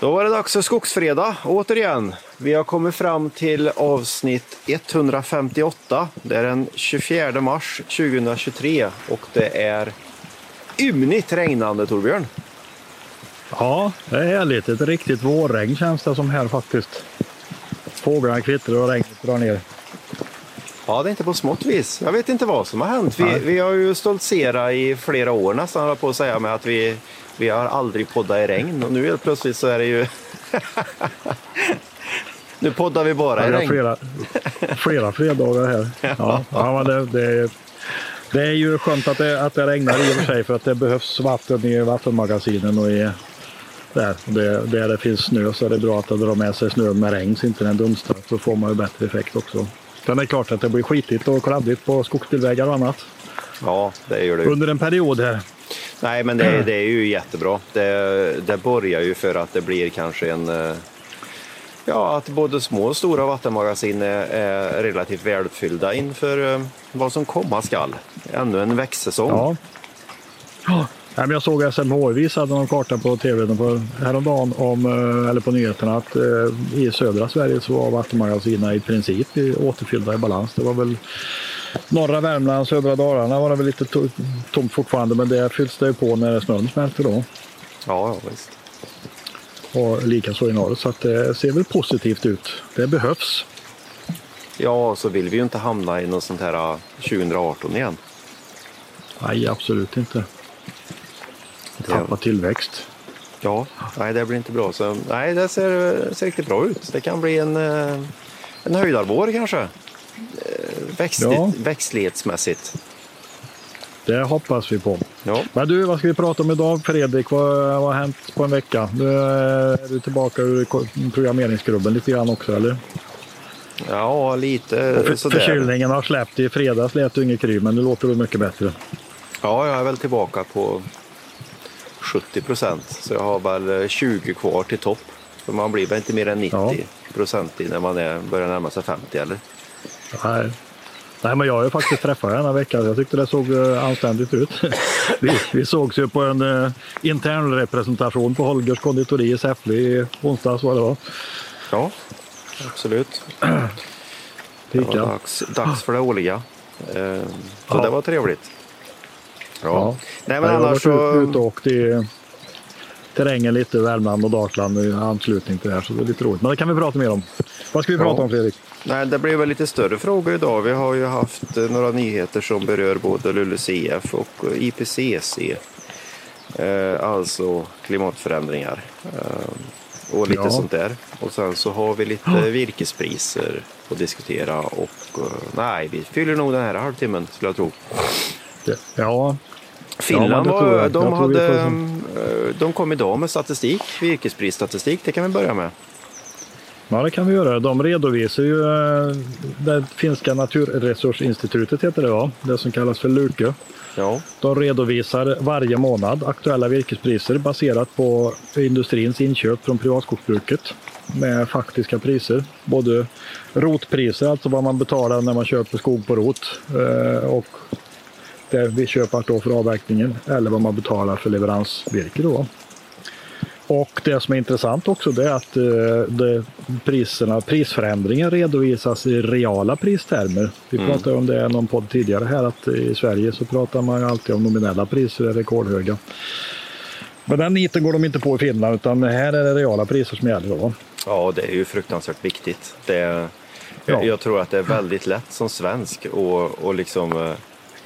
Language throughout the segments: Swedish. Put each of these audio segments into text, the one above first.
Då var det dags för Skogsfredag återigen. Vi har kommit fram till avsnitt 158. Det är den 24 mars 2023 och det är ymnigt regnande Torbjörn. Ja, det är härligt. Ett riktigt vårregn känns det som här faktiskt. Fåglarna kvittrar och regnet drar ner. Ja, det är inte på smått vis. Jag vet inte vad som har hänt. Vi, vi har ju stoltserat i flera år nästan, på att säga, med att vi, vi har aldrig poddat i regn. Och nu helt plötsligt så är det ju... nu poddar vi bara i regn. flera, flera fredagar här. Ja, ja, det, det, är, det är ju skönt att det, att det regnar i och för sig för att det behövs vatten i vattenmagasinen och i där, det, där det finns snö så är det bra att drar med sig snö med regn så inte den dunstar. Så får man ju bättre effekt också. Sen är det klart att det blir skitigt och kladdigt på skogsbilvägar och annat Ja, det gör det. under en period här. Nej, men det, det är ju jättebra. Det, det börjar ju för att det blir kanske en... Eh, ja, att både små och stora vattenmagasin är, är relativt väluppfyllda inför eh, vad som komma skall. Ännu en växtsäsong. Ja. Ja, men jag såg SMHI visade någon karta på tv på, häromdagen, om, eh, eller på nyheterna, att i södra Sverige så var vattenmagasinen i princip återfyllda i balans. Det var väl norra Värmland, södra Dalarna var det väl lite to- tomt fortfarande, men det fylls det ju på när snön smälter då. ja, ja visst. Och likaså i norr, så att det ser väl positivt ut. Det behövs. Ja, så vill vi ju inte hamna i något sånt här eh, 2018 igen. Nej, absolut inte. Tappa tillväxt. Ja, nej, det blir inte bra. Så, nej, det ser, ser riktigt bra ut. Det kan bli en, eh, en höjdarvår kanske. Eh, Växtligt, Ja. Växtlighetsmässigt. Det hoppas vi på. Ja. Men du, vad ska vi prata om idag Fredrik? Vad, vad har hänt på en vecka? Nu är du tillbaka ur programmeringsgrubben lite grann också, eller? ja, lite För, sådär. förkylningen har släppt. I fredags lät du inget kry, men nu låter du mycket bättre. Ja, jag är väl tillbaka på 70 procent. Så jag har väl eh, 20 kvar till topp. För man blir väl inte mer än 90 procent när man är, börjar närma sig 50 eller? Nej. Nej, men jag har ju faktiskt träffat den här veckan. Jag tyckte det såg eh, anständigt ut. Vi, vi sågs ju på en uh, intern representation på Holgers konditori i Säffle i onsdags. Vad det var. Ja, absolut. Det var dags, dags för det årliga. Eh, Så Ja. det var trevligt. Ja. Ja. Nej, men jag har annars varit så... ut, ut och åkt i terrängen lite, Värmland och Dalsland i anslutning till det här. Så det är lite roligt. Men det kan vi prata mer om. Vad ska vi Ja. prata om Fredrik? Nej, det blir väl lite större frågor idag. Vi har ju haft eh, några nyheter som berör både LULUCF och eh, IPCC. Eh, alltså klimatförändringar. Eh, och lite Ja. sånt där. Och sen så har vi lite virkespriser att diskutera. Och eh, nej, vi fyller nog den här halvtimmen skulle jag tro. Ja, Finland tror var, de, hade, de kom idag med statistik, virkesprisstatistik. Det kan vi börja med. ja, det kan vi göra. De redovisar ju eh, det finska naturresursinstitutet heter det va? Det som kallas för LUKE. Ja, De redovisar varje månad aktuella virkespriser baserat på industrins inköp från privatskogsbruket med faktiska priser. Både rotpriser, alltså vad man betalar när man köper skog på rot eh, och det vi köper då för avverkningen eller vad man betalar för leveransvirke. Då. Och det som är intressant också det är att eh, det, priserna, prisförändringen redovisas i reala pristermer. Vi pratade om det i någon podd tidigare här att i Sverige så pratar man alltid om nominella priser är rekordhöga. Men den niten går de inte på i Finland utan här är det reala priser som gäller. Då. ja det är ju fruktansvärt viktigt. Det, Ja. jag, jag tror att det är väldigt lätt som svensk att och liksom eh,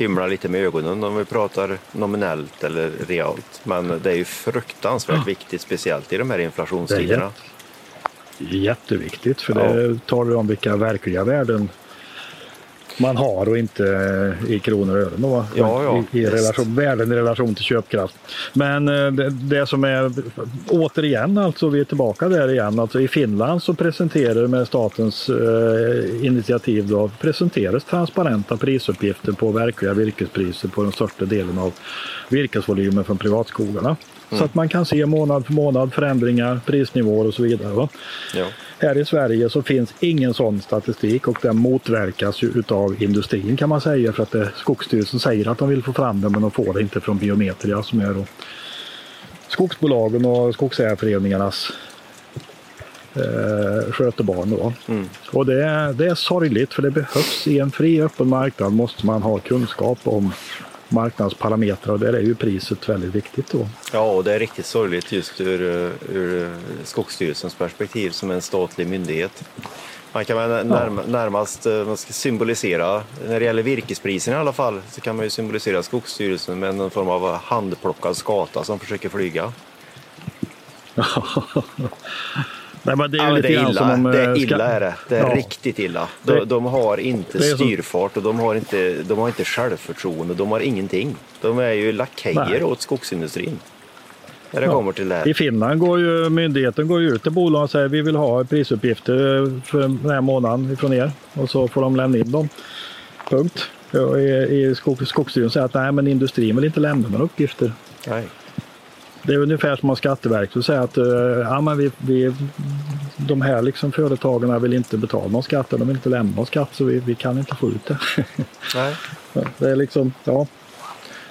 himla lite med ögonen om vi pratar nominellt eller realt. Men det är ju fruktansvärt viktigt, speciellt i de här inflationstiderna. Jätteviktigt för det talar om vilka verkliga värden man har och inte i kronor och ören. Då, Ja, ja, I, i relation, värden i relation till köpkraft. Men eh, det, det som är återigen, alltså vi är tillbaka där igen. Alltså I Finland så presenterar med statens eh, initiativ då, presenteras transparenta prisuppgifter på verkliga virkespriser på den största delen av virkesvolymen från privatskogarna. Så att man kan se månad för månad förändringar, prisnivåer och så vidare. Va? Ja. Här i Sverige så finns ingen sån statistik och den motverkas ju utav industrin kan man säga för att det, Skogsstyrelsen säger att de vill få fram det men de får det inte från Biometria som är då skogsbolagen och skogsägarföreningarnas eh, sköter barn. Då. Mm. Och det, är, det är sorgligt för det behövs i en fri öppen marknad måste man ha kunskap om marknadsparametrar och där är ju priset väldigt viktigt. Då. Ja, och det är riktigt sorgligt just ur, ur Skogsstyrelsens perspektiv som en statlig myndighet. Man kan närm närmast eh, man ska symbolisera, när det gäller virkespriserna i alla fall, så kan man ju symbolisera Skogsstyrelsen med någon form av handplockad skata som försöker flyga. Nej, men det är, ja, lite det är illa, om, det är, eh, illa är det. Det är ja. riktigt illa. De, det, de har inte styrfart och de har inte, de har inte självförtroende. De har ingenting. De är ju lakejer åt skogsindustrin. När det ja. kommer till det här. I Finland går ju myndigheten går ut till bolagen och säger vi vill ha prisuppgifter för den här månaden från er och så får de lämna in dem. Punkt. I, i skog, Skogsstyrelsen säger att nej, men industrin vill inte lämna några uppgifter. Nej. Det är ungefär som att Skatteverket säger att ja, men vi, vi, de här liksom företagen vill inte betala någon skatt, de vill inte lämna någon skatt så vi, vi kan inte få ut det. Nej. Det är liksom, ja.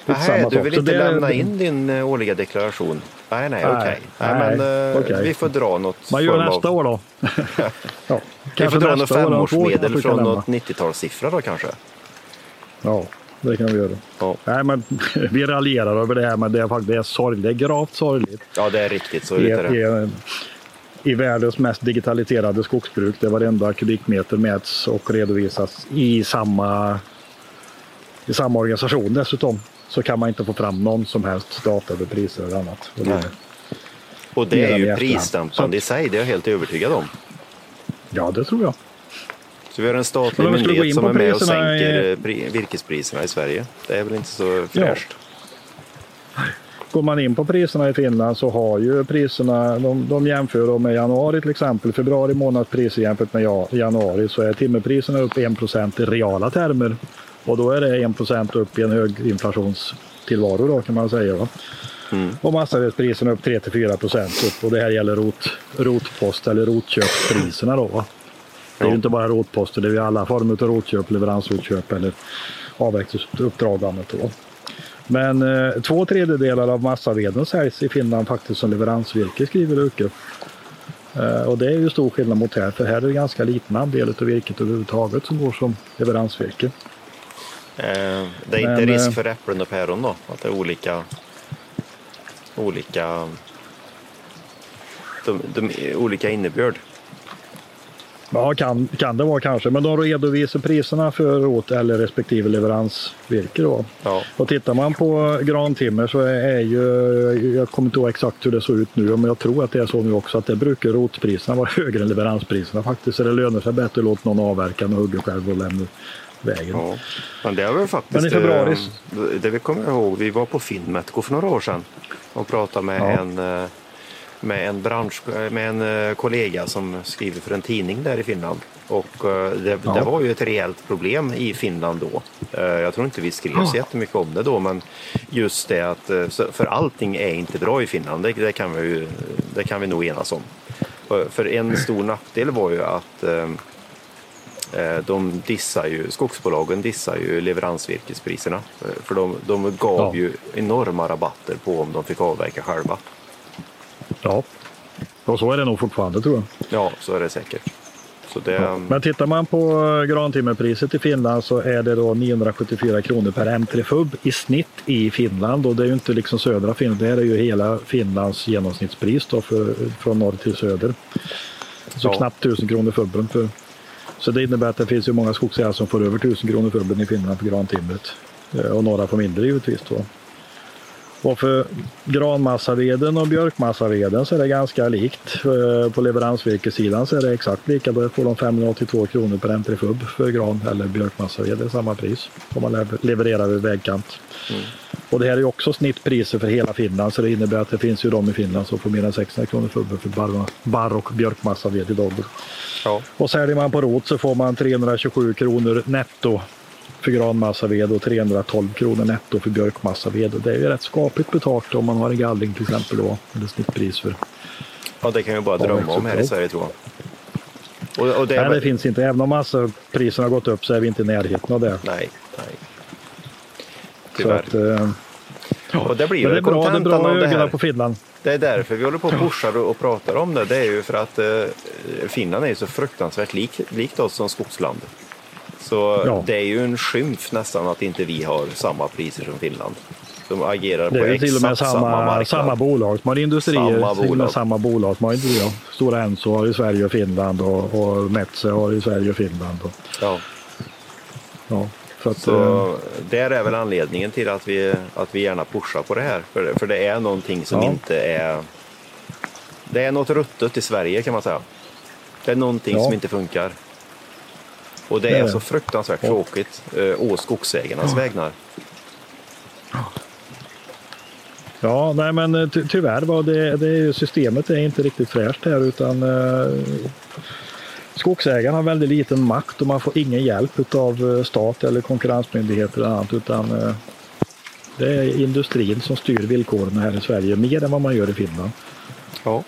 Nej, du vill inte lämna är... in din eh, årliga deklaration? Nej, nej, okej. Okay. Nej, nej, men uh, okay. vi får dra något Man gör nästa av... år då. ja, vi får dra något femårsmedel från något 90-talssiffra då kanske? Ja, det kan vi göra. Ja. Nej, men, vi raljerar över det här, men det är faktiskt det är sorgligt. Det är gravt sorgligt. Ja, det är riktigt sorgligt. I, i, I världens mest digitaliserade skogsbruk där varenda kubikmeter mäts och redovisas i samma, i samma organisation dessutom så kan man inte få fram någon som helst data över priser eller annat. Och det, och det är ju prisdämpande i sig, det är jag helt övertygad om. Ja, det tror jag. Så vi har en statlig myndighet som är med och sänker i... virkespriserna i Sverige. Det är väl inte så fräscht? Ja. Går man in på priserna i Finland så har ju priserna, de, de jämför med januari till exempel, februari månads priser jämfört med januari så är timmerpriserna upp 1% i reala termer och då är det 1% upp i en hög inflationstillvaro då kan man säga. Va? Mm. Och massavedspriserna upp 3-4 procent upp och det här gäller rot, rotpost eller rotköpspriserna då. Va? Det är ju inte bara rotposter, det är ju alla former av rotköp, leveransrotköp eller avverkningsuppdrag Men eh, två tredjedelar av massaveden säljs i Finland faktiskt som leveransvirke skriver Uke. Eh, och det är ju stor skillnad mot här, för här är det ganska liten andel av virket överhuvudtaget som går som leveransvirke. Eh, det är inte Men, risk eh, för äpplen och päron då? Att det är olika, olika, de, de, olika innebörd? Ja, kan, kan det vara kanske. Men de redovisar priserna för rot eller respektive leveransvirke. Då. Ja. Och tittar man på grantimmer så är ju, jag kommer inte ihåg exakt hur det såg ut nu, men jag tror att det är så nu också, att det brukar rotpriserna vara högre än leveranspriserna faktiskt. Så det lönar sig bättre att låta någon avverka än hugga själv och lämna vägen. Ja. Men det har vi faktiskt, men i februari... Eh, det vi kommer ihåg, vi var på Finnmetco för några år sedan och pratade med ja. en eh, med en, bransch, med en eh, kollega som skriver för en tidning där i Finland. Och eh, det, ja. det var ju ett rejält problem i Finland då. Eh, jag tror inte vi skrev så jättemycket om det då, men just det att, för allting är inte bra i Finland, det, det kan, vi, det kan vi nog enas om. För en stor nackdel var ju att de dissar ju, skogsbolagen dissar ju leveransvirkespriserna. För de, de gav ja. ju enorma rabatter på om de fick avverka själva. Ja, och så är det nog fortfarande tror jag. Ja, så är det säkert. Det... Ja. Men tittar man på grantimmerpriset i Finland så är det då 974 kronor per M3 FUB i snitt i Finland och det är ju inte liksom södra Finland, det här är ju hela Finlands genomsnittspris då för, från norr till söder. Så ja. knappt 1000 kronor FUBen. För, så det innebär att det finns ju många skogsägare som får över 1000 kronor FUBen i Finland för grantimret. Eh, och några får mindre givetvis då. Och för granmassaveden och björkmassaveden så är det ganska likt. På leveransvirkessidan så är det exakt lika. Då får de 582 kronor per M3FUB för gran eller björkmassaved. Det är samma pris om man levererar vid vägkant. Mm. Och det här är också snittpriser för hela Finland så det innebär att det finns ju de i Finland som får mer än 600 kronor FUB för barr, barr och björkmassaved idag. Ja. Och säljer man på rot så får man 327 kronor netto för granmassaved och 312 kronor netto för björkmassaved. Det är ju rätt skapligt betalt om man har en gallring till exempel då, eller snittpris för. Ja, det kan vi bara drömma om här i Sverige tror jag. Och, och det, nej, det finns inte. Även om massapriserna har gått upp så är vi inte i närheten av det. Nej, nej. Tyvärr. Så att, eh, och det blir det är bra, det är bra ögonen på Finland. Det är därför vi håller på och pushar och pratar om det. Det är ju för att eh, Finland är ju så fruktansvärt lik, likt oss som skogsland. Så ja. det är ju en skymf nästan att inte vi har samma priser som Finland. De agerar på exakt till och med samma, samma marknad. Samma bolag som har industrier, samma bolag. samma bolag som har industrier. Stora Enso har i Sverige och Finland och, och Metze har i Sverige och Finland. Och, ja. Ja, så, att, så eh, där är väl anledningen till att vi, att vi gärna pushar på det här. För, det, för det är någonting som ja. inte är... Det är något ruttet i Sverige kan man säga. Det är någonting ja. som inte funkar. Och det, är, så fruktansvärt tråkigt eh, å skogsägarnas vägnar. Ja, nej men eh, ty tyvärr var det, det systemet är inte riktigt fräscht här utan eh, skogsägarna har väldigt liten makt och man får ingen hjälp av eh, stat eller konkurrensmyndigheter eller annat utan eh, det är industrin som styr villkoren här i Sverige mer än vad man gör i Finland. Ja.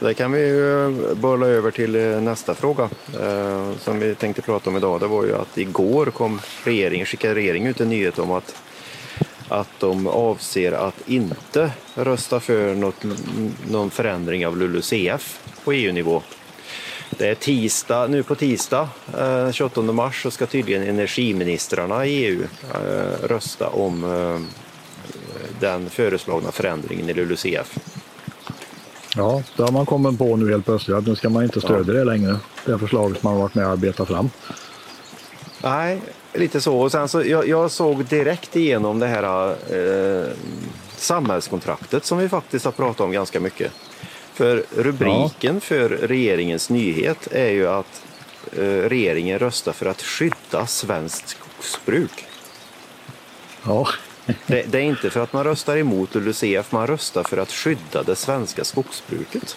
Det kan vi ju eh, bolla över till eh, nästa fråga eh, som vi tänkte prata om idag. Det var ju att igår kom regeringen, skickade regeringen ut en nyhet om att att de avser att inte rösta för något, någon förändring av LULUCF på EU-nivå. Det är tisdag, nu på tisdag, eh, 28 mars, så ska tydligen energiministrarna i EU eh, rösta om eh, den föreslagna förändringen i LULUCF. Ja, det har man kommit på nu helt plötsligt att nu ska man inte stödja ja. det längre, det förslaget som man har varit med och arbetat fram. Nej, lite så. Och sen så, jag, jag såg direkt igenom det här eh, samhällskontraktet som vi faktiskt har pratat om ganska mycket. För rubriken ja. för regeringens nyhet är ju att eh, regeringen röstar för att skydda svenskt skogsbruk. Ja. Det, det, är inte för att man röstar emot LULUCF, man röstar för att skydda det svenska skogsbruket.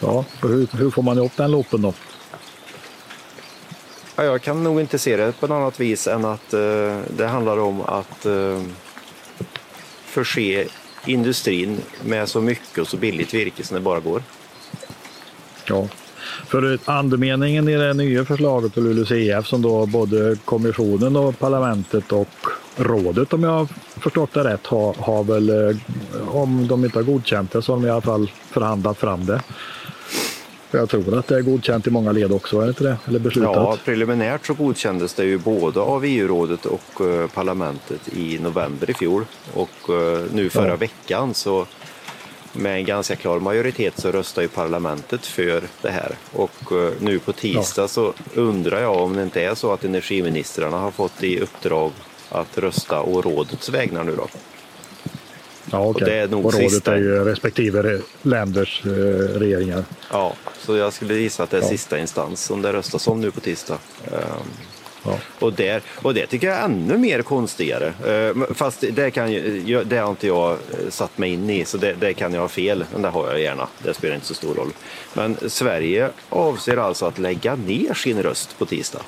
Ja, hur, hur får man ihop den loppen då? Ja, jag kan nog inte se det på något annat vis än att uh, det handlar om att uh, förse industrin med så mycket och så billigt virke som det bara går. Ja, för andemeningen i det nya förslaget till LULUCF som då både kommissionen och parlamentet och rådet om jag har förstått det rätt har, har väl, eh, om de inte har godkänt det så har de i alla fall förhandlat fram det. Jag tror att det är godkänt i många led också, är det inte det? Eller beslutat? Ja, preliminärt så godkändes det ju både av EU-rådet och uh, parlamentet i november i fjol. Och uh, nu förra ja. veckan så med en ganska klar majoritet så röstar ju parlamentet för det här. Och nu på tisdag så undrar jag om det inte är så att energiministrarna har fått i uppdrag att rösta å rådets vägnar nu då. Ja, okay. och det är nog och rådet sista... är ju respektive länders eh, regeringar. Ja, så jag skulle gissa att det är ja. sista instans som det röstas om nu på tisdag. Um, ja. och, där, och det tycker jag är ännu mer konstigare. Uh, fast det, kan ju, det har inte jag eh, satt mig in i, så det, det, kan jag ha fel. Men det har jag gärna. Det spelar inte så stor roll. Men Sverige avser alltså att lägga ner sin röst på tisdag.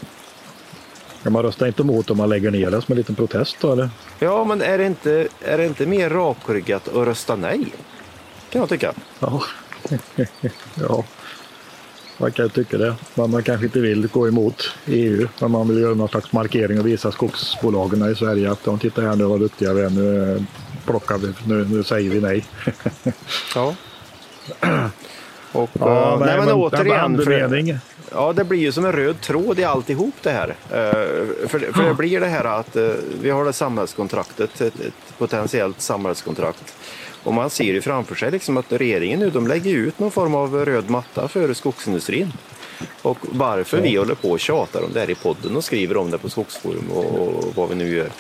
Kan man rösta inte emot om man lägger ner det som en liten protest då eller? Ja, men är det inte, är det inte mer rakryggat att rösta nej? Kan jag tycka. Ja, ja. man kan tycka det. Men man kanske inte vill gå emot EU. Men man vill göra någon slags markering och visa skogsbolagen i Sverige att de tittar här nu vad duktiga vi är. Nu plockar vi, nu, nu säger vi nej. ja. Och, ja, uh, nej, men, men återigen. För, ja, det blir ju som en röd tråd i alltihop det här. Uh, för, för det blir det här att uh, vi har det samhällskontraktet, ett, ett, potentiellt samhällskontrakt. Och man ser ju framför sig liksom att regeringen nu de lägger ut någon form av röd matta för skogsindustrin. Och varför vi håller på och tjatar om det här i podden och skriver om det på Skogsforum och, och vad vi nu gör.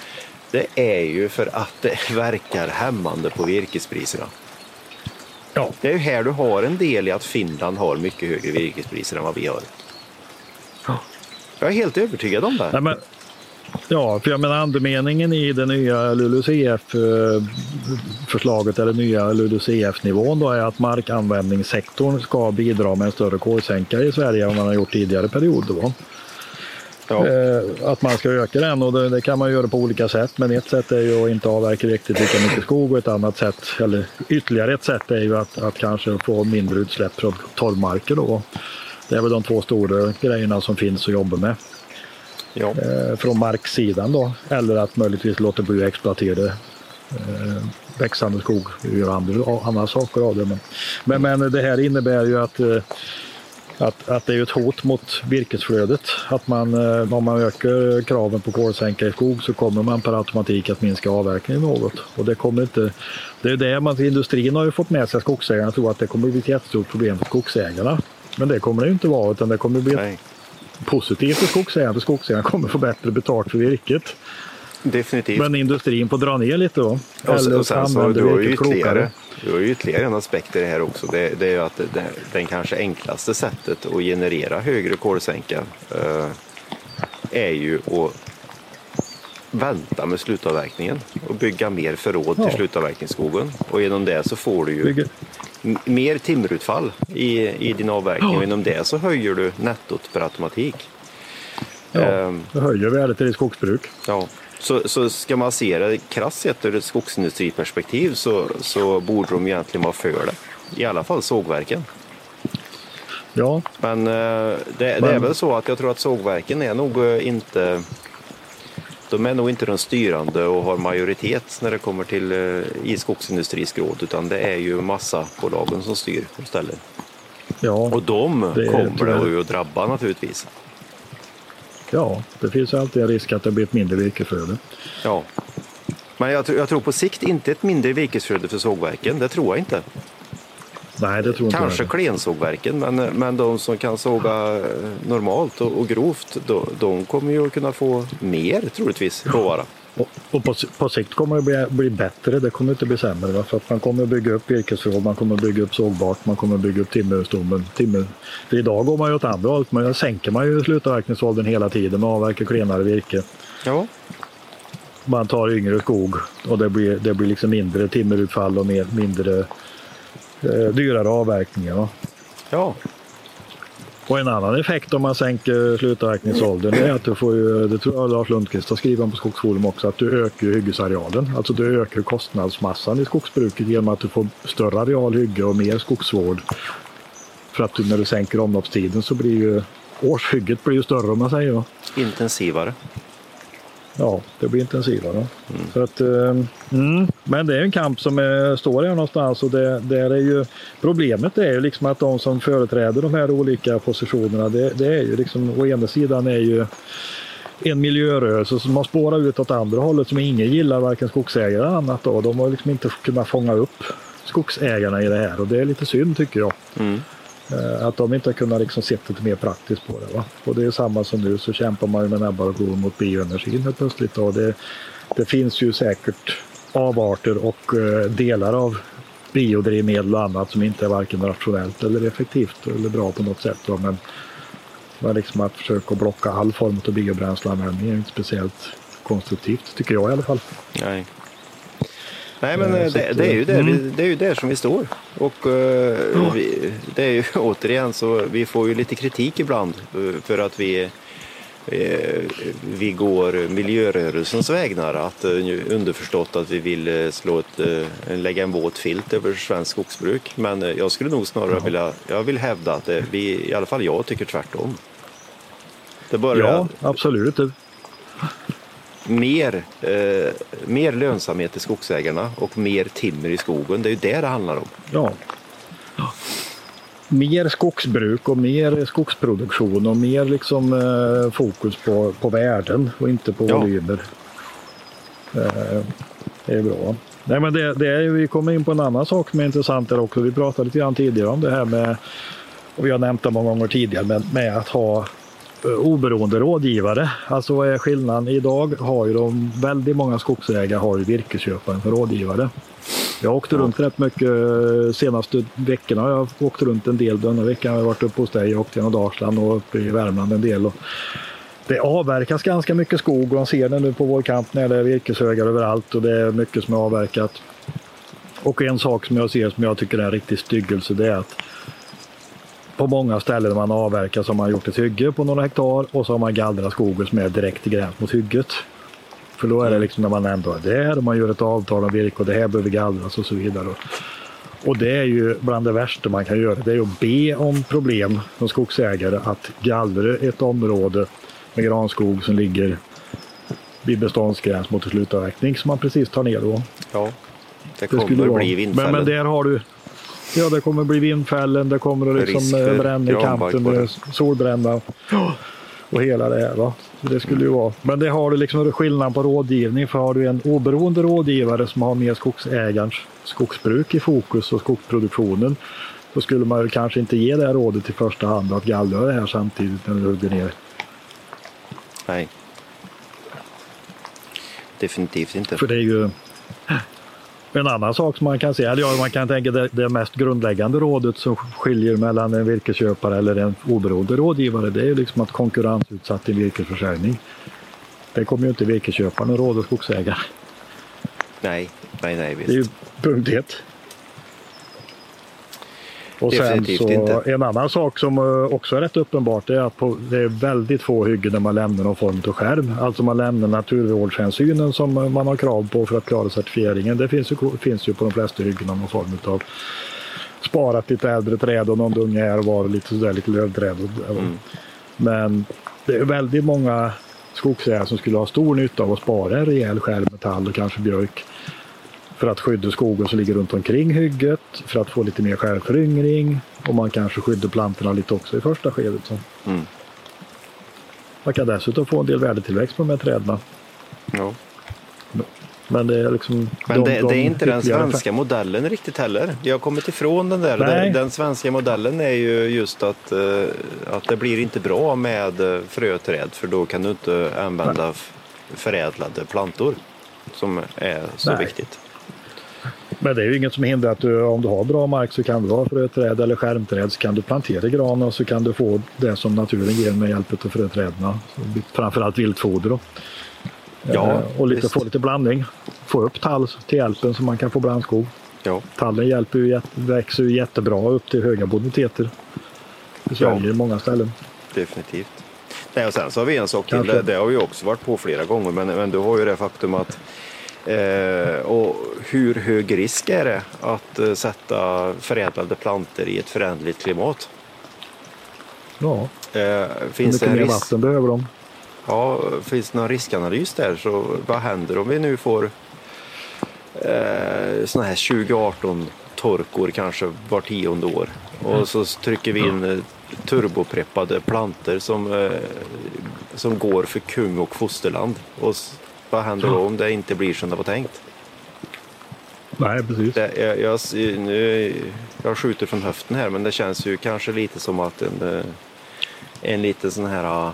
Det är ju för att det verkar hämmande på virkespriserna. Ja. Det är ju här du har en del i att Finland har mycket högre virkespriser än vad vi har. Ja. Jag är helt övertygad om det. Nej, men, ja, för jag menar andemeningen i det nya LULUCF-förslaget eller nya LULUCF-nivån då är att markanvändningssektorn ska bidra med en större kolsänka i Sverige än vad man har gjort tidigare perioder. Ja. Eh, att man ska öka den och det, det, kan man göra på olika sätt. Men ett sätt är ju att inte avverka riktigt lika mycket skog och ett annat sätt, eller ytterligare ett sätt är ju att, att kanske få mindre utsläpp från torvmarker. Då. Det är väl de två stora grejerna som finns att jobba med. Ja. Eh, från marksidan då, eller att möjligtvis låta bli att exploatera Eh, växande skog, vi gör andra, andra saker av det. Men, men, men det här innebär ju att eh, att, att det är ett hot mot virkesflödet. Att man, om man ökar kraven på kolsänka i skog så kommer man per automatik att minska avverkningen något. Och det kommer inte, det är det man, industrin har ju fått med sig skogsägarna tror att det kommer bli ett jättestort problem för skogsägarna. Men det kommer det inte vara utan det kommer bli Nej. positivt för skogsägarna för skogsägarna kommer få bättre betalt för virket. Definitivt. Men industrin får dra ner lite då. Och sen, och sen så du har ju ytterligare, du har ju ytterligare en aspekt i det här också. Det, det är ju att det, den kanske enklaste sättet att generera högre kolsänka eh, är ju att vänta med slutavverkningen och bygga mer förråd ja. till slutavverkningsskogen. Och genom det så får du ju Bygge. Mer timmerutfall i, i din avverkning och genom det så höjer du nettot per automatik. Ja, ehm. det höjer värdet i ditt skogsbruk. Ja. Så, så ska man se det krasst sett ur ett skogsindustriperspektiv så, så borde de egentligen vara för det. I alla fall sågverken. Ja. Men eh, det, det Men... är väl så att jag tror att sågverken är nog eh, inte de är nog inte de styrande och har majoritet när det kommer till eh, i skogsindustriskrået utan det är ju massabolagen som styr istället. Ja, och de det kommer det ju att drabba naturligtvis. Ja, det finns alltid en risk att det blir ett mindre virkesflöde. Ja, men jag, jag, tror på sikt inte ett mindre virkesflöde för sågverken. Det tror jag inte. Nej, det tror Kanske inte klensågverken, men, men de som kan såga normalt och, och grovt, de, de kommer ju att kunna få mer troligtvis råvara. Och, och på, på, sikt kommer det bli, bli, bättre, det kommer inte bli sämre. Va? För att man kommer att bygga upp virkesförråd, man kommer bygga upp sågbart, man kommer att bygga upp timmerstommen. Timmer. För idag går man ju åt andra hållet, men sänker man ju slutavverkningsåldern hela tiden och avverkar klenare virke. Ja. Man tar yngre skog och det blir, det blir liksom mindre timmerutfall och mer, mindre dyrare avverkningar. Va? Ja. Och en annan effekt om man sänker slutavverkningsåldern är att du får ju, det tror jag Lars Lundqvist har skrivit om på Skogsforum också, att du ökar hyggesarealen. Alltså du ökar kostnadsmassan i skogsbruket genom att du får större areal hygge och mer skogsvård. För att du, när du sänker omloppstiden så blir ju årshygget blir ju större om man säger. Intensivare ja, det blir intensivare. Mm. Så att, eh, mm, men det är en kamp som är, står här någonstans och det, det är ju, problemet är ju liksom att de som företräder de här olika positionerna, det, det är ju liksom, å ena sidan är ju en miljörörelse som har spårat ut åt andra hållet som ingen gillar, varken skogsägare eller annat. Då. De har liksom inte kunnat fånga upp skogsägarna i det här och det är lite synd tycker jag. Mm. Eh, att de inte har kunnat liksom se lite mer praktiskt på det. Va? Och det är samma som nu så kämpar man med näbbar och klor mot bioenergin helt plötsligt. Och det, det finns ju säkert avarter och eh, delar av biodrivmedel och annat som inte är varken rationellt eller effektivt eller bra på något sätt. Va? Men, men liksom att försöka blocka all form av biobränsleanvändning är inte speciellt konstruktivt, tycker jag i alla fall. Nej. Nej men eh, det, det, är ju där mm. vi, det är ju där som vi står. Och uh, vi, det är ju återigen så vi får ju lite kritik ibland för att vi vi går miljörörelsens vägnar. Att, underförstått att vi vill slå ett, lägga en våt filt över svensk skogsbruk. Men jag skulle nog snarare vilja, jag vill hävda att det, vi, i alla fall jag tycker tvärtom. Det börjar, ja, absolut mer, eh, mer lönsamhet i skogsägarna och mer timmer i skogen. Det är ju det det handlar om. Ja. Mer skogsbruk och mer skogsproduktion och mer liksom, eh, fokus på, på värden och inte på ja. volymer. Eh, det är bra. Nej, men det, det är, vi kommer in på en annan sak som är intressant där också. Vi pratade lite grann tidigare om det här med, och vi har nämnt det många gånger tidigare, med, med att ha oberoende rådgivare. Alltså vad är skillnaden? Idag har ju de, väldigt många skogsägare har ju virkesköparen för rådgivare. Jag har åkt runt rätt mycket eh, senaste veckorna. Jag har åkt runt en del. Denna veckan har jag varit uppe hos dig. Jag åkt genom Dalsland och uppe i Värmland en del. Och det avverkas ganska mycket skog och man ser det nu på vårkanten. Det är virkeshögar överallt och det är mycket som är avverkat. Och en sak som jag ser som jag tycker är en riktig styggelse det är att på många ställen man avverkar så har man gjort ett hygge på några hektar och så har man gallrat skogen som är direkt i gräns mot hygget. För då är det liksom när man ändå är där och man gör ett avtal om virke och det här behöver gallras och så vidare. Och det är ju bland det värsta man kan göra. Det är att be om problem som skogsägare att gallra ett område med granskog som ligger vid beståndsgräns mot slutavverkning som man precis tar ner då. Ja, det Det kommer skulle vara. bli vindfällen. Men, men där har du Ja, det kommer bli vindfällen, det kommer att liksom eh, bränna i kanten, solbränna och hela det här. Va? Så det skulle ju vara. Men det har du liksom skillnad på rådgivning. För har du en oberoende rådgivare som har med skogsägarens skogsbruk i fokus och skogsproduktionen så skulle man kanske inte ge det här rådet i första hand att gallra det här samtidigt när du hugger ner. Nej. Definitivt inte. För det är ju en annan sak som man kan se, eller ja, man kan tänka det, det mest grundläggande rådet som skiljer mellan en virkesköpare eller en oberoende rådgivare, det är ju liksom att konkurrensutsatt i virkesförsäljning. Det kommer ju inte virkesköparen att råda skogsägare. Nej, nej, nej. Det är ju Visst. punkt ett. Och sen så inte. en annan sak som eh, också är rätt uppenbart är att på, det är väldigt få hyggen där man lämnar någon form av skärm. Alltså man lämnar naturvårdshänsynen som eh, man har krav på för att klara certifieringen. Det finns ju, finns ju på de flesta hyggen någon form av sparat lite äldre träd och någon dunge här och var och lite sådär lite lövträd. och- Men det är väldigt många skogsägare som skulle ha stor nytta av att spara en rejäl skärm med tall och kanske björk för att skydda skogen som ligger runt omkring hygget, för att få lite mer självföryngring och man kanske skyddar plantorna lite också i första skedet. Så. Mm. Man kan dessutom få en del värdetillväxt på de här träden. Ja. Men det är liksom... Men de- det, de det är inte den svenska modellen riktigt heller. Vi har kommit ifrån den där. Nej. Den, svenska modellen är ju just att, eh, att det blir inte bra med eh, fröträd för då kan du inte använda förädlade plantor som är så Nej. viktigt. Men det är ju inget som hindrar att du, om du har bra mark så kan du ha fröträd eller skärmträd så kan du plantera gran och så kan du få det som naturen ger med hjälp av fröträden. Framförallt viltfoder då. Ja, Eh, och lite, visst. få lite blandning. Få upp tall till hjälpen så man kan få blandskog. Ja, Tallen hjälper ju, växer ju jättebra upp till höga boniteter. I Sverige Ja. många ställen. definitivt. Nej, och sen så har vi en sak till. Det, det har vi också varit på flera gånger. Men, men du har ju det faktum att och hur hög risk är det att eh, sätta förädlade plantor i ett föränderligt klimat? Ja, Eh, hur finns det mycket mer vatten behöver de? Ja, finns det någon riskanalys där? Så vad händer om vi nu får eh, såna här 2018 torkor kanske var tionde år och så trycker vi in eh, turbopreppade planter som, eh, som går för kung och fosterland. Och vad händer då om det inte blir som det var tänkt? Nej, precis. Det, jag, jag, nu, jag skjuter från höften här men det känns ju kanske lite som att en, eh, en liten sån här ah,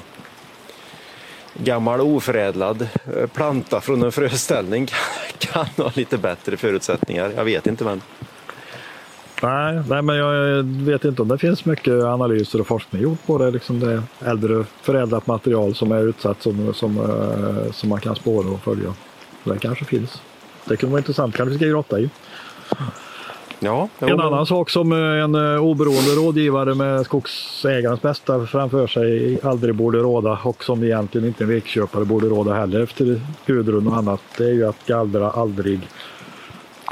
gammal oförädlad eh, planta från en fröställning kan, kan ha lite bättre förutsättningar. Jag vet inte men Nej, nej, men jag vet inte om det finns mycket analyser och forskning gjort på det. Liksom det äldre förädlat material som är utsatt som, som, eh, som man kan spåra och följa. Det kanske finns. Det kunde vara intressant. kanske vi ska grotta i. ja. En annan sak som eh, en eh, oberoende rådgivare med skogsägarens bästa framför sig aldrig borde råda och som egentligen inte en virkköpare borde råda heller efter Gudrun och annat. Det är ju att gallra aldrig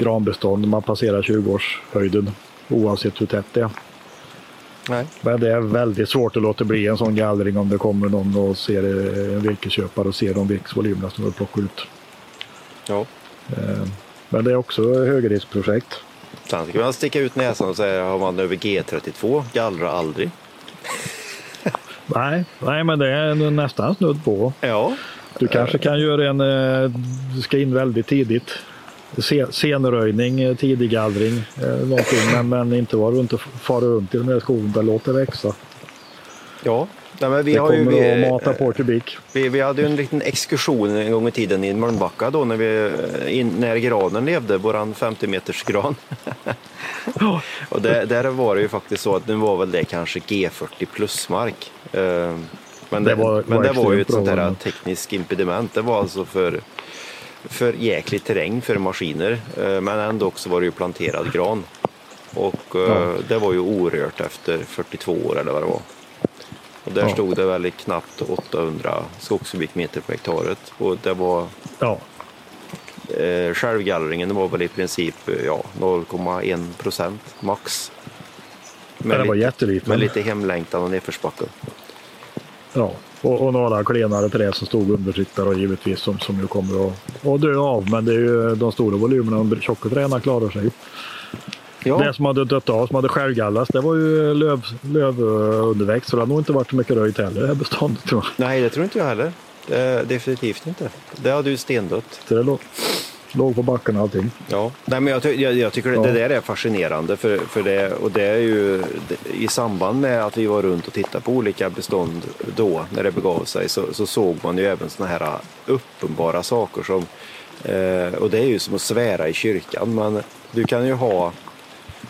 granbestånd när man passerar 20-årshöjden oavsett hur tätt det är. Nej. Men det är väldigt svårt att låta bli en sån gallring om det kommer någon och ser eh, en virkesköpare och ser de virkesvolymerna som vill plocka ut. Ja. Eh, Men det är också ett högriskprojekt. Sen ska man sticka ut näsan och säga har man över G32, gallra aldrig. Nej, nej men det är nästan snudd på. Ja, Du kanske kan göra en, eh, du ska in väldigt tidigt. Se- Senröjning, eh, tidig gallring, eh, någonting, men, men inte vara runt och fara runt i den här skogen, utan låt det växa. ja. Nej, men vi Det har ju, vi, att mata på kubik. Vi, vi hade ju en liten exkursion en gång i tiden i Mölnbacka då när, vi, in, när granen levde, våran 50 meters gran. och där, där var det ju faktiskt så att nu var väl det kanske G40 plusmark. Eh, Men det, Det var- men var det var ju ett sånt här tekniskt impediment. Det var alltså för, för jäklig terräng för maskiner. Eh, Men ändå också var det ju planterad gran. Och eh, Ja. det var ju orört efter 42 år eller vad det var. Och där Ja. stod det väl i knappt 800 skogskubikmeter på hektaret. Och det var Ja, eh, självgallringen var väl i princip ja, 0,1 procent max. men det var lite, jättelite. med lite hemlängtan och nedförsbacke. Ja, och, och några klenare träd som stod undertryckta och givetvis som, som ju kommer att, att dö av. Men det är ju de stora volymerna, de tjocka träden klarar sig. Ja, Det som hade dött av, som hade självgallrats, det var ju löv, lövunderväxt. Så det hade nog inte varit så mycket röjt heller, det här beståndet tror jag. nej det tror inte jag heller. Definitivt inte. Det hade ju stendött. Så det låg, låg på backen och allting. Ja, nej, men jag, jag, jag tycker Ja. det där är fascinerande för, för det, och det är ju i samband med att vi var runt och tittade på olika bestånd då när det begav sig så, så såg man ju även såna här uppenbara saker som eh, och det är ju som att svära i kyrkan men du kan ju ha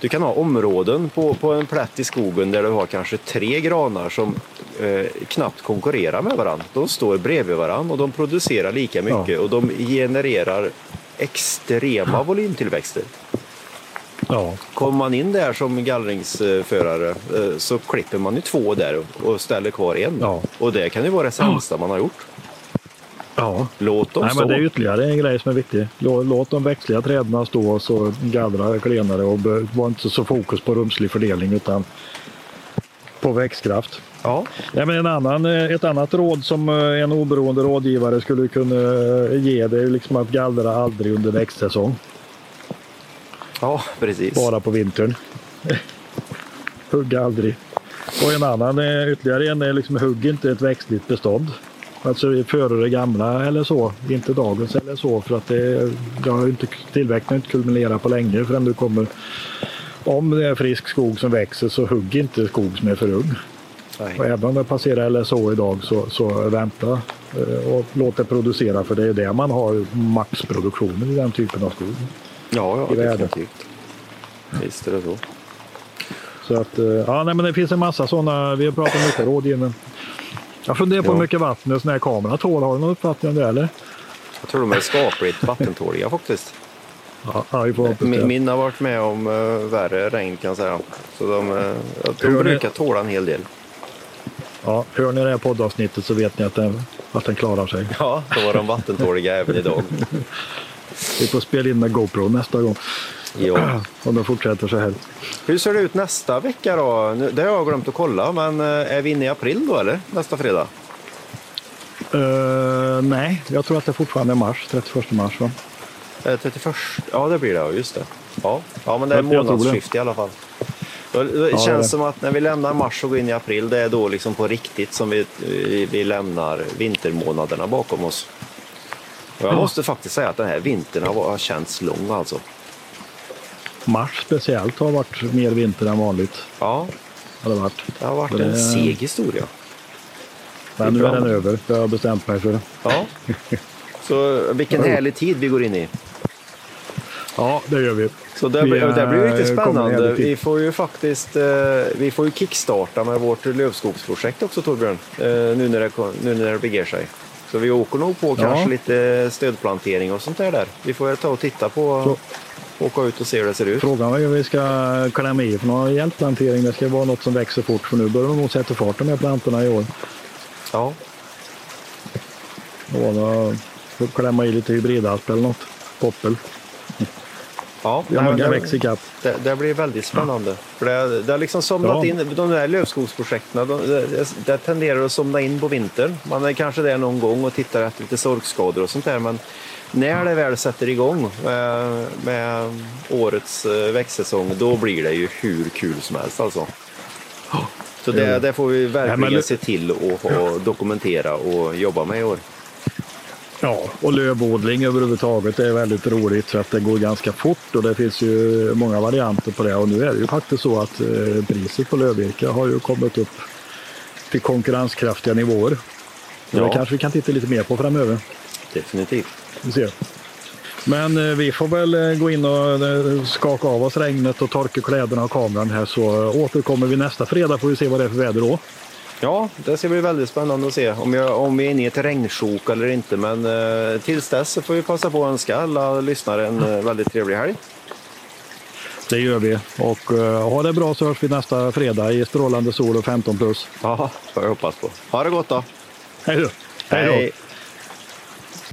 du kan ha områden på, på en plätt i skogen där du har kanske tre granar som eh, knappt konkurrerar med varandra. De står bredvid varandra och de producerar lika mycket och de genererar extrema volymtillväxter. Ja, Kommer man in där som gallringsförare eh, så klipper man ju två där och- ställer kvar en. Ja. Och det kan ju vara det sämsta man har gjort. ja. Låt dem Nej, stå. men det är ytterligare en grej som är viktig. Lå- Låt de växtliga träden stå och så gallra klenare och var inte så fokus på rumslig fördelning utan på växtkraft. Ja. Nej, men en annan, eh, ett annat råd som eh, en oberoende rådgivare skulle kunna eh, ge det är liksom att gallra aldrig under växtsäsong. ja, precis. Bara på vintern. Hugga aldrig. Och en annan, ytterligare en är liksom hugg inte ett växtligt bestånd. Alltså före det gamla eller så, inte dagens eller så för att det, det har inte, tillväxten har inte kulminerat på länge förrän du kommer om det är frisk skog som växer så hugg inte skog som är för ung. Nej. Och även om det passerar LSO idag så, så vänta eh, och låt det producera för det är det man har maxproduktionen i den typen av skog. Ja, ja definitivt. Visst är det så. Så att, eh, ja, nej, men det finns en massa sådana. Vi har pratat mycket rådgivning. Jag funderar på Ja. hur mycket vatten en sån här kamera tål. Har du någon uppfattning om det eller? Jag tror de är skapligt vattentåliga faktiskt. Ja, ja Min, min har varit med om uh, värre regn kan jag säga. Så de, uh, de brukar tåla en hel del. Ja, hör ni det här poddavsnittet så vet ni att den, att den klarar sig. Ja, då var de vattentåliga även idag. Vi får spela in med GoPro nästa gång. Ja. Om de fortsätter så här. Hur ser det ut nästa vecka då? Nu, det har jag glömt att kolla, men eh, är vi inne i april då eller? Nästa fredag? Eh, nej, jag tror att det fortfarande är mars, 31 mars. Va? Eh, 31? Ja, det blir det. Just det. Ja, ja men det är månadsskifte i alla fall. Då- Det känns det. som att när vi lämnar mars och går in i april, det är då liksom på riktigt som vi, vi, vi lämnar vintermånaderna bakom oss. Och jag Ja. måste faktiskt säga att den här vintern har, har känts lång alltså. Mars speciellt har varit mer vinter än vanligt. Ja, Har det varit. det har varit Det- en seg historia. Men nu är den över. Det har jag bestämt mig för. Ja. Så vilken härlig tid vi går in i. Ja, det gör vi. Så det, Vi, blir- det blir eh, riktigt kommer spännande. Vi får ju faktiskt eh, vi får ju kickstarta med vårt lövskogsprojekt också Torbjörn. Eh, nu, när det, nu när det beger sig. Så vi åker nog på kanske lite stödplantering och sånt där. där. Vi får ta och titta på, åka ut och se hur det ser ut. Frågan är hur vi ska klämma i för någon hjälpplantering. Det ska vara något som växer fort för nu börjar de nog sätta fart de här plantorna i år. Ja, Och då får klämma i lite hybridasp eller något. Poppel. Ja. Ja, men det, det, det blir väldigt spännande. För det, det har liksom somnat Ja. in, de där lövskogsprojekten, de, det, det tenderar att somna in på vintern. Man är kanske där någon gång och tittar efter lite sorkskador och sånt där. Men när det väl sätter igång med, med årets eh, växtsäsong, då blir det ju hur kul som helst alltså. Så det, det får vi verkligen se till att dokumentera och jobba med i år. Ja, och lövodling överhuvudtaget är väldigt roligt för att det går ganska fort och det finns ju många varianter på det. Och nu är det ju faktiskt så att eh, priset på lövvirke har ju kommit upp till konkurrenskraftiga nivåer. Ja. Det kanske vi kan titta lite mer på framöver. Definitivt. Vi ser. Men eh, vi får väl eh, gå in och skaka av oss regnet och torka kläderna och kameran här så återkommer vi nästa fredag får vi se vad det är för väder då. Ja, det ska bli väldigt spännande att se om, jag, om vi är inne i ett regnsjok eller inte. Men eh, tills dess så får vi passa på att önska alla lyssnare en eh, väldigt trevlig helg. Det gör vi och eh, ha det bra så hörs vi nästa fredag i strålande sol och 15 plus. Ja, får jag hoppas på. Ha det gott då! Hej då! Hej då! Hej.